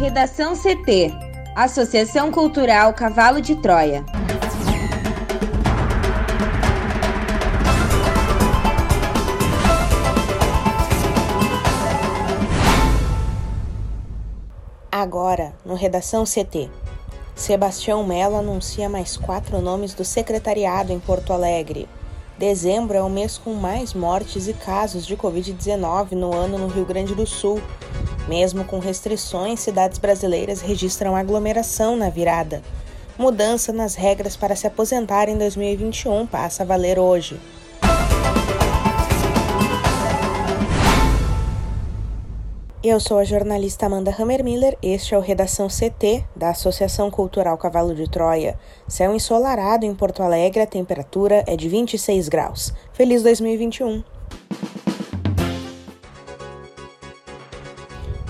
Redação CT Associação Cultural Cavalo de Troia. Agora, no Redação CT. Sebastião Mello anuncia mais quatro nomes do secretariado em Porto Alegre. Dezembro é o mês com mais mortes e casos de Covid-19 no ano no Rio Grande do Sul. Mesmo com restrições, cidades brasileiras registram aglomeração na virada. Mudança nas regras para se aposentar em 2021 passa a valer hoje. Eu sou a jornalista Amanda Hammermiller. Este é o Redação CT da Associação Cultural Cavalo de Troia. Céu ensolarado em Porto Alegre, a temperatura é de 26 graus. Feliz 2021!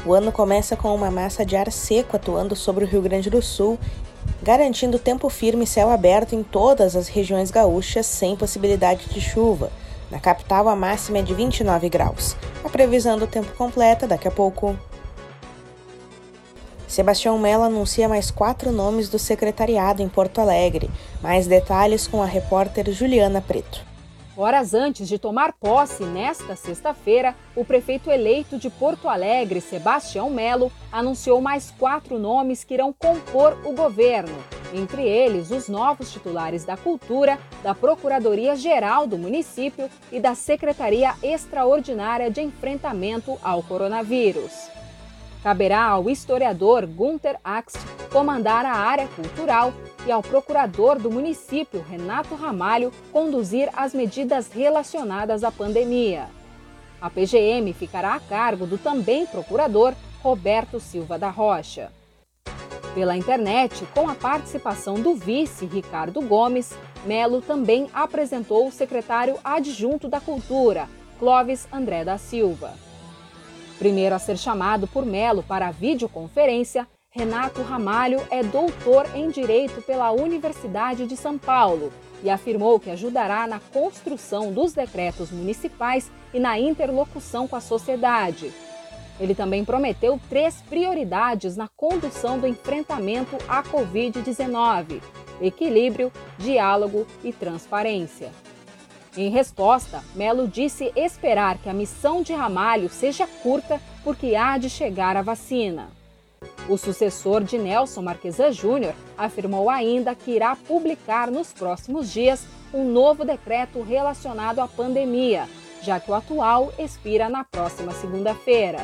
O ano começa com uma massa de ar seco atuando sobre o Rio Grande do Sul, garantindo tempo firme e céu aberto em todas as regiões gaúchas, sem possibilidade de chuva. Na capital, a máxima é de 29 graus. A previsão do tempo completa daqui a pouco. Sebastião Mello anuncia mais quatro nomes do secretariado em Porto Alegre. Mais detalhes com a repórter Juliana Preto. Horas antes de tomar posse nesta sexta-feira, o prefeito eleito de Porto Alegre, Sebastião Melo, anunciou mais quatro nomes que irão compor o governo. Entre eles, os novos titulares da Cultura, da Procuradoria-Geral do município e da Secretaria Extraordinária de Enfrentamento ao Coronavírus. Caberá ao historiador Gunther Axt comandar a área cultural e ao procurador do município, Renato Ramalho, conduzir as medidas relacionadas à pandemia. A PGM ficará a cargo do também procurador Roberto Silva da Rocha. Pela internet, com a participação do vice Ricardo Gomes, Melo também apresentou o secretário adjunto da Cultura, Clóvis André da Silva. Primeiro a ser chamado por Melo para a videoconferência, Renato Ramalho é doutor em Direito pela Universidade de São Paulo e afirmou que ajudará na construção dos decretos municipais e na interlocução com a sociedade. Ele também prometeu três prioridades na condução do enfrentamento à Covid-19: equilíbrio, diálogo e transparência. Em resposta, Melo disse esperar que a missão de Ramalho seja curta porque há de chegar a vacina. O sucessor de Nelson Marquesa Júnior afirmou ainda que irá publicar nos próximos dias um novo decreto relacionado à pandemia, já que o atual expira na próxima segunda-feira.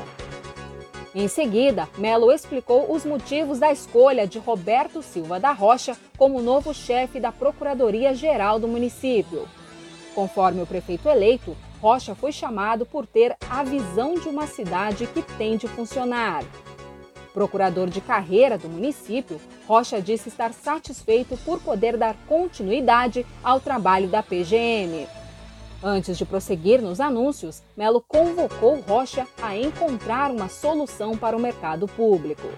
Em seguida, Melo explicou os motivos da escolha de Roberto Silva da Rocha como novo chefe da Procuradoria-Geral do município. Conforme o prefeito eleito, Rocha foi chamado por ter a visão de uma cidade que tem de funcionar. Procurador de carreira do município, Rocha disse estar satisfeito por poder dar continuidade ao trabalho da PGM. Antes de prosseguir nos anúncios, Melo convocou Rocha a encontrar uma solução para o mercado público.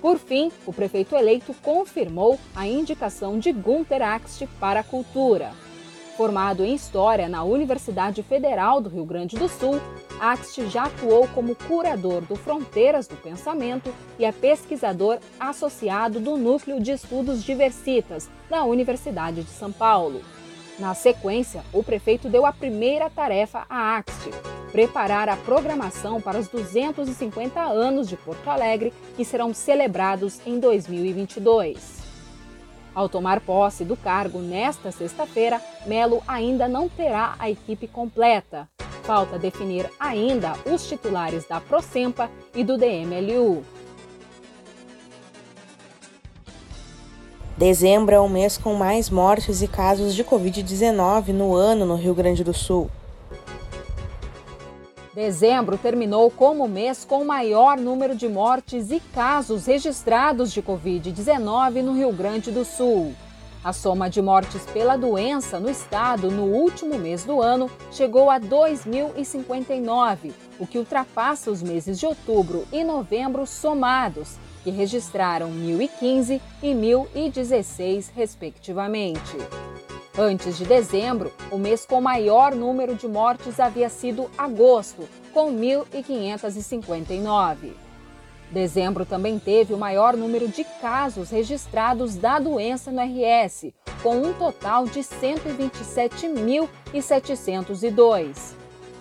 Por fim, o prefeito eleito confirmou a indicação de Gunter Axt para a cultura. Formado em História na Universidade Federal do Rio Grande do Sul, Axt já atuou como curador do Fronteiras do Pensamento e é pesquisador associado do Núcleo de Estudos Diversitas da Universidade de São Paulo. Na sequência, o prefeito deu a primeira tarefa a Axt, preparar a programação para os 250 anos de Porto Alegre, que serão celebrados em 2022. Ao tomar posse do cargo nesta sexta-feira, Melo ainda não terá a equipe completa. Falta definir ainda os titulares da Procempa e do DMLU. Dezembro é o mês com mais mortes e casos de Covid-19 no ano no Rio Grande do Sul. Dezembro terminou como mês com o maior número de mortes e casos registrados de Covid-19 no Rio Grande do Sul. A soma de mortes pela doença no estado no último mês do ano chegou a 2.059, o que ultrapassa os meses de outubro e novembro somados, que registraram 1.015 e 1.016, respectivamente. Antes de dezembro, o mês com maior número de mortes havia sido agosto, com 1.559. Dezembro também teve o maior número de casos registrados da doença no RS, com um total de 127.702.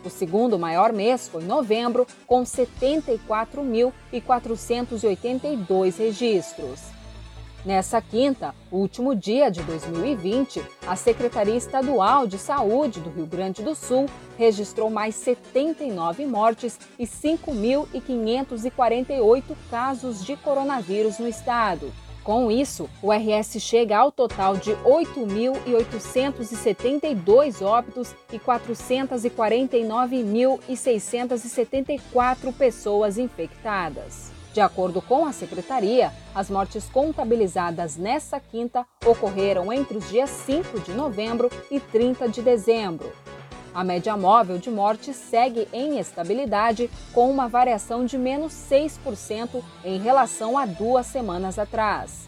O segundo maior mês foi novembro, com 74.482 registros. Nessa quinta, último dia de 2020, a Secretaria Estadual de Saúde do Rio Grande do Sul registrou mais 79 mortes e 5.548 casos de coronavírus no estado. Com isso, o RS chega ao total de 8.872 óbitos e 449.674 pessoas infectadas. De acordo com a secretaria, as mortes contabilizadas nessa quinta ocorreram entre os dias 5 de novembro e 30 de dezembro. A média móvel de mortes segue em estabilidade, com uma variação de menos 6% em relação a duas semanas atrás.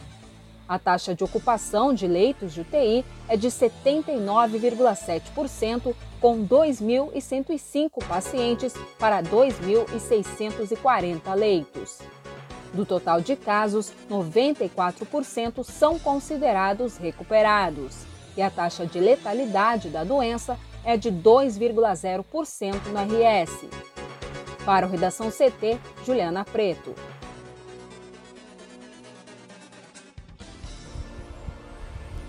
A taxa de ocupação de leitos de UTI é de 79,7%, com 2.105 pacientes para 2.640 leitos. Do total de casos, 94% são considerados recuperados. E a taxa de letalidade da doença é de 2,0% no RS. Para o Redação CT, Juliana Preto.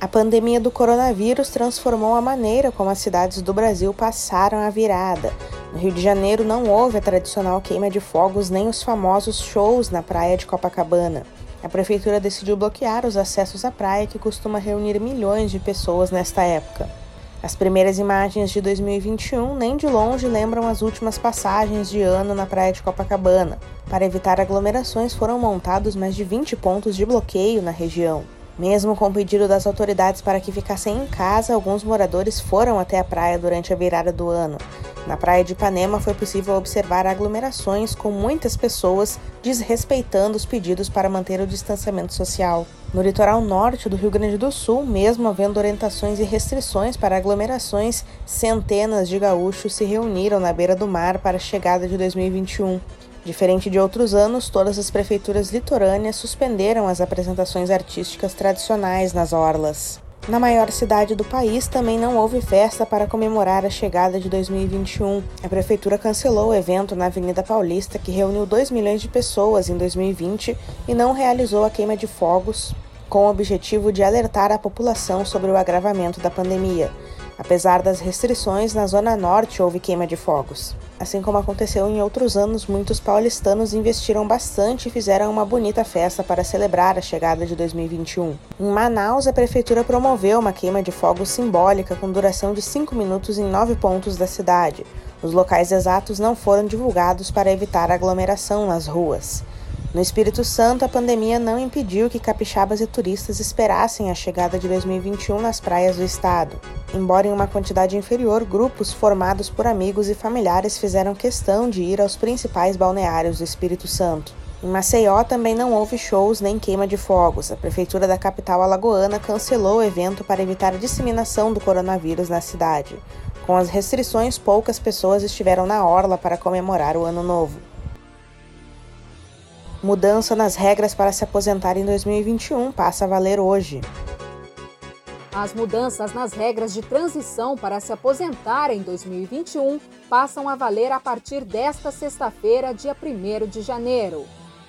A pandemia do coronavírus transformou a maneira como as cidades do Brasil passaram a virada. No Rio de Janeiro não houve a tradicional queima de fogos nem os famosos shows na praia de Copacabana. A prefeitura decidiu bloquear os acessos à praia que costuma reunir milhões de pessoas nesta época. As primeiras imagens de 2021 nem de longe lembram as últimas passagens de ano na praia de Copacabana. Para evitar aglomerações, foram montados mais de 20 pontos de bloqueio na região. Mesmo com o pedido das autoridades para que ficassem em casa, alguns moradores foram até a praia durante a virada do ano. Na praia de Ipanema foi possível observar aglomerações com muitas pessoas desrespeitando os pedidos para manter o distanciamento social. No litoral norte do Rio Grande do Sul, mesmo havendo orientações e restrições para aglomerações, centenas de gaúchos se reuniram na beira do mar para a chegada de 2021. Diferente de outros anos, todas as prefeituras litorâneas suspenderam as apresentações artísticas tradicionais nas orlas. Na maior cidade do país também não houve festa para comemorar a chegada de 2021. A prefeitura cancelou o evento na Avenida Paulista, que reuniu 2 milhões de pessoas em 2020 e não realizou a queima de fogos, com o objetivo de alertar a população sobre o agravamento da pandemia. Apesar das restrições, na Zona Norte houve queima de fogos. Assim como aconteceu em outros anos, muitos paulistanos investiram bastante e fizeram uma bonita festa para celebrar a chegada de 2021. Em Manaus, a prefeitura promoveu uma queima de fogos simbólica com duração de 5 minutos em nove pontos da cidade. Os locais exatos não foram divulgados para evitar aglomeração nas ruas. No Espírito Santo, a pandemia não impediu que capixabas e turistas esperassem a chegada de 2021 nas praias do estado. Embora em uma quantidade inferior, grupos formados por amigos e familiares fizeram questão de ir aos principais balneários do Espírito Santo. Em Maceió também não houve shows nem queima de fogos. A prefeitura da capital alagoana cancelou o evento para evitar a disseminação do coronavírus na cidade. Com as restrições, poucas pessoas estiveram na orla para comemorar o ano novo. Mudança nas regras para se aposentar em 2021 passa a valer hoje. As mudanças nas regras de transição para se aposentar em 2021 passam a valer a partir desta sexta-feira, dia 1 de janeiro.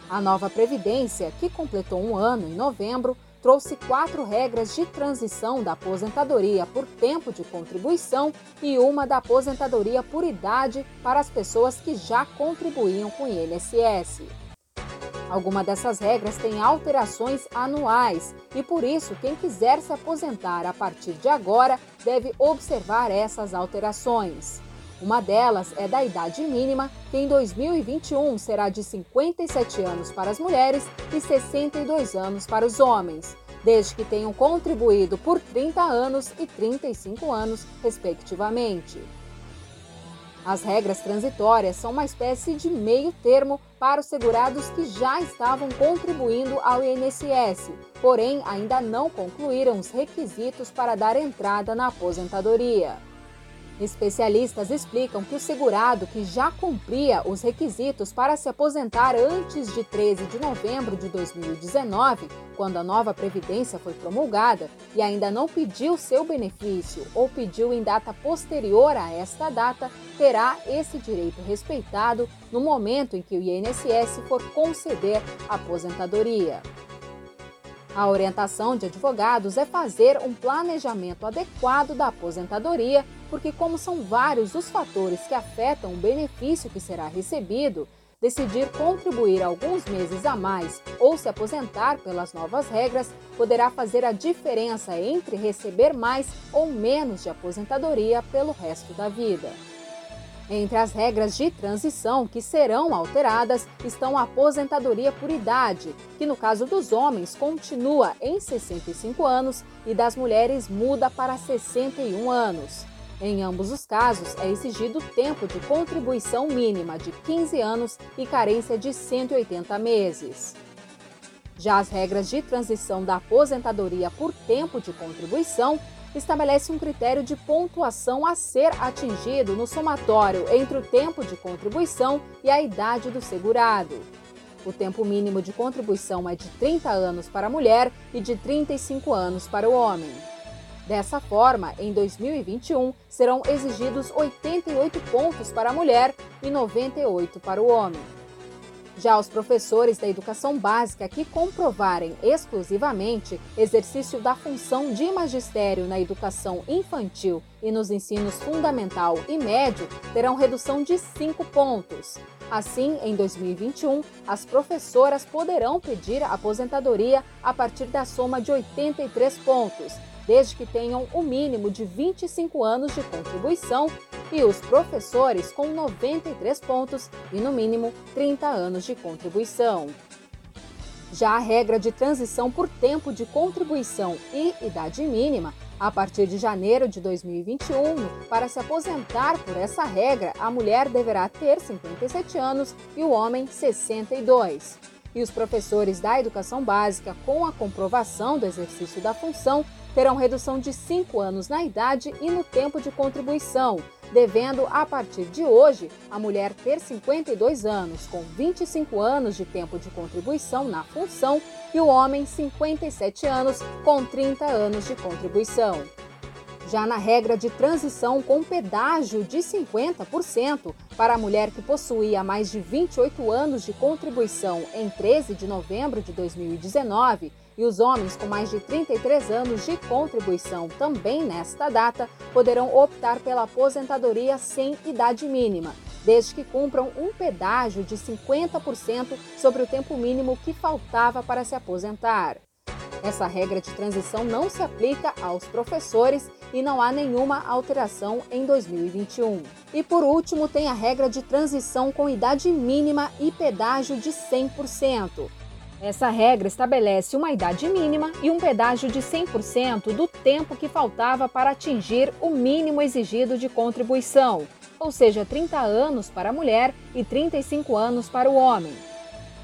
A nova Previdência, que completou um ano em novembro, trouxe quatro regras de transição da aposentadoria por tempo de contribuição e uma da aposentadoria por idade para as pessoas que já contribuíam com o INSS. Alguma dessas regras tem alterações anuais e por isso quem quiser se aposentar a partir de agora deve observar essas alterações. Uma delas é da idade mínima, que em 2021 será de 57 anos para as mulheres e 62 anos para os homens, desde que tenham contribuído por 30 anos e 35 anos, respectivamente. As regras transitórias são uma espécie de meio termo para os segurados que já estavam contribuindo ao INSS, porém ainda não concluíram os requisitos para dar entrada na aposentadoria. Especialistas explicam que o segurado que já cumpria os requisitos para se aposentar antes de 13 de novembro de 2019, quando a nova Previdência foi promulgada, e ainda não pediu seu benefício ou pediu em data posterior a esta data, terá esse direito respeitado no momento em que o INSS for conceder aposentadoria. A orientação de advogados é fazer um planejamento adequado da aposentadoria, porque, como são vários os fatores que afetam o benefício que será recebido, decidir contribuir alguns meses a mais ou se aposentar pelas novas regras poderá fazer a diferença entre receber mais ou menos de aposentadoria pelo resto da vida. Entre as regras de transição que serão alteradas estão a aposentadoria por idade, que no caso dos homens continua em 65 anos e das mulheres muda para 61 anos. Em ambos os casos, é exigido tempo de contribuição mínima de 15 anos e carência de 180 meses. Já as regras de transição da aposentadoria por tempo de contribuição estabelece um critério de pontuação a ser atingido no somatório entre o tempo de contribuição e a idade do segurado. O tempo mínimo de contribuição é de 30 anos para a mulher e de 35 anos para o homem. Dessa forma, em 2021, serão exigidos 88 pontos para a mulher e 98 para o homem. Já os professores da educação básica que comprovarem exclusivamente exercício da função de magistério na educação infantil e nos ensinos fundamental e médio terão redução de 5 pontos. Assim, em 2021, as professoras poderão pedir aposentadoria a partir da soma de 83 pontos desde que tenham o mínimo de 25 anos de contribuição, e os professores com 93 pontos e no mínimo 30 anos de contribuição. Já a regra de transição por tempo de contribuição e idade mínima, a partir de janeiro de 2021, para se aposentar por essa regra, a mulher deverá ter 57 anos e o homem 62. E os professores da educação básica, com a comprovação do exercício da função, terão redução de 5 anos na idade e no tempo de contribuição, devendo, a partir de hoje, a mulher ter 52 anos, com 25 anos de tempo de contribuição na função, e o homem 57 anos, com 30 anos de contribuição. Já na regra de transição com pedágio de 50% para a mulher que possuía mais de 28 anos de contribuição em 13 de novembro de 2019 e os homens com mais de 33 anos de contribuição também nesta data poderão optar pela aposentadoria sem idade mínima, desde que cumpram um pedágio de 50% sobre o tempo mínimo que faltava para se aposentar. Essa regra de transição não se aplica aos professores e não há nenhuma alteração em 2021. E por último, tem a regra de transição com idade mínima e pedágio de 100%. Essa regra estabelece uma idade mínima e um pedágio de 100% do tempo que faltava para atingir o mínimo exigido de contribuição, ou seja, 30 anos para a mulher e 35 anos para o homem.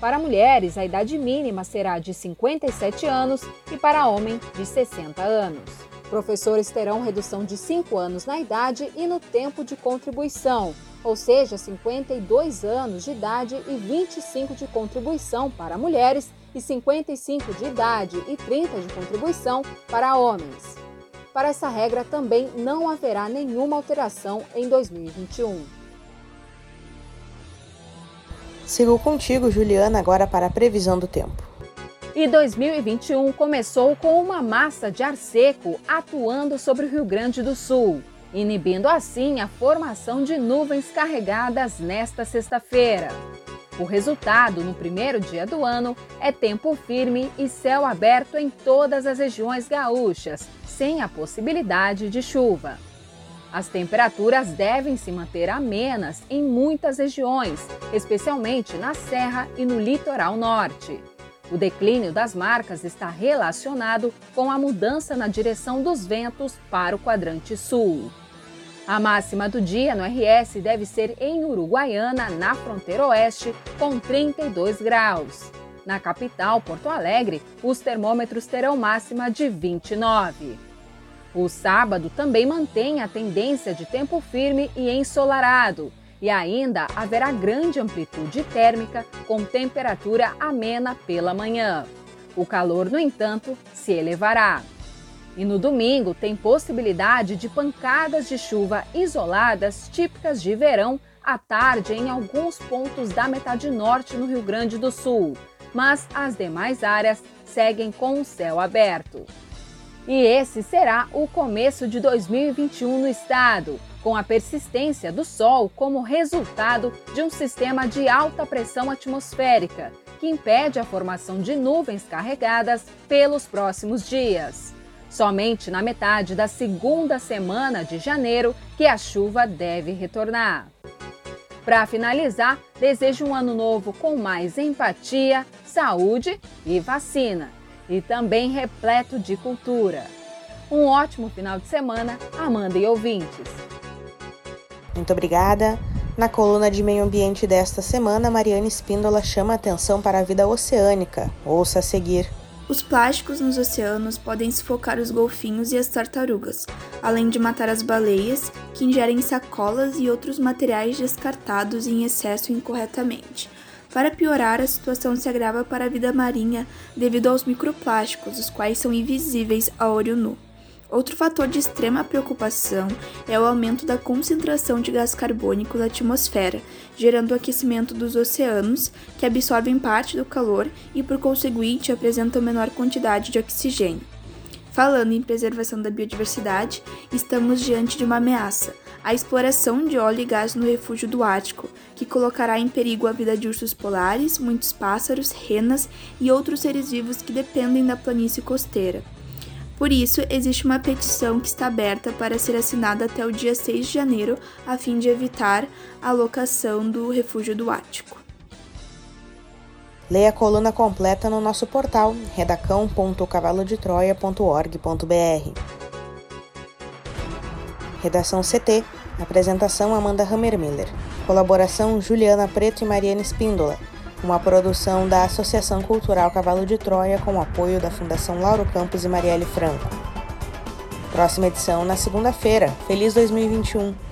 Para mulheres, a idade mínima será de 57 anos e para homem, de 60 anos. Professores terão redução de 5 anos na idade e no tempo de contribuição, ou seja, 52 anos de idade e 25 de contribuição para mulheres e 55 de idade e 30 de contribuição para homens. Para essa regra também não haverá nenhuma alteração em 2021. Sigo contigo, Juliana, agora para a previsão do tempo. E 2021 começou com uma massa de ar seco atuando sobre o Rio Grande do Sul, inibindo assim a formação de nuvens carregadas nesta sexta-feira. O resultado no primeiro dia do ano é tempo firme e céu aberto em todas as regiões gaúchas, sem a possibilidade de chuva. As temperaturas devem se manter amenas em muitas regiões, especialmente na Serra e no litoral norte. O declínio das marcas está relacionado com a mudança na direção dos ventos para o quadrante sul. A máxima do dia no RS deve ser em Uruguaiana, na fronteira oeste, com 32 graus. Na capital, Porto Alegre, os termômetros terão máxima de 29. O sábado também mantém a tendência de tempo firme e ensolarado, e ainda haverá grande amplitude térmica com temperatura amena pela manhã. O calor, no entanto, se elevará. E no domingo tem possibilidade de pancadas de chuva isoladas típicas de verão à tarde em alguns pontos da metade norte no Rio Grande do Sul, mas as demais áreas seguem com o céu aberto. E esse será o começo de 2021 no estado, com a persistência do Sol como resultado de um sistema de alta pressão atmosférica, que impede a formação de nuvens carregadas pelos próximos dias. Somente na metade da segunda semana de janeiro que a chuva deve retornar. Para finalizar, desejo um ano novo com mais empatia, saúde e vacina e também repleto de cultura. Um ótimo final de semana, Amanda e ouvintes. Muito obrigada. Na coluna de meio ambiente desta semana, Mariane Espíndola chama atenção para a vida oceânica. Ouça a seguir. Os plásticos nos oceanos podem sufocar os golfinhos e as tartarugas, além de matar as baleias, que ingerem sacolas e outros materiais descartados em excesso incorretamente. Para piorar, a situação se agrava para a vida marinha devido aos microplásticos, os quais são invisíveis a olho nu. Outro fator de extrema preocupação é o aumento da concentração de gás carbônico na atmosfera, gerando o aquecimento dos oceanos, que absorvem parte do calor e, por conseguinte, apresentam menor quantidade de oxigênio. Falando em preservação da biodiversidade, estamos diante de uma ameaça, a exploração de óleo e gás no refúgio do Ártico, que colocará em perigo a vida de ursos polares, muitos pássaros, renas e outros seres vivos que dependem da planície costeira. Por isso, existe uma petição que está aberta para ser assinada até o dia 6 de janeiro, a fim de evitar a locação do refúgio do Ártico. Leia a coluna completa no nosso portal redacão.cavalodetroia.org.br. Redação CT. Apresentação Amanda Hammermiller. Colaboração Juliana Preto e Mariana Espíndola. Uma produção da Associação Cultural Cavalo de Troia com o apoio da Fundação Lauro Campos e Marielle Franco. Próxima edição na segunda-feira. Feliz 2021!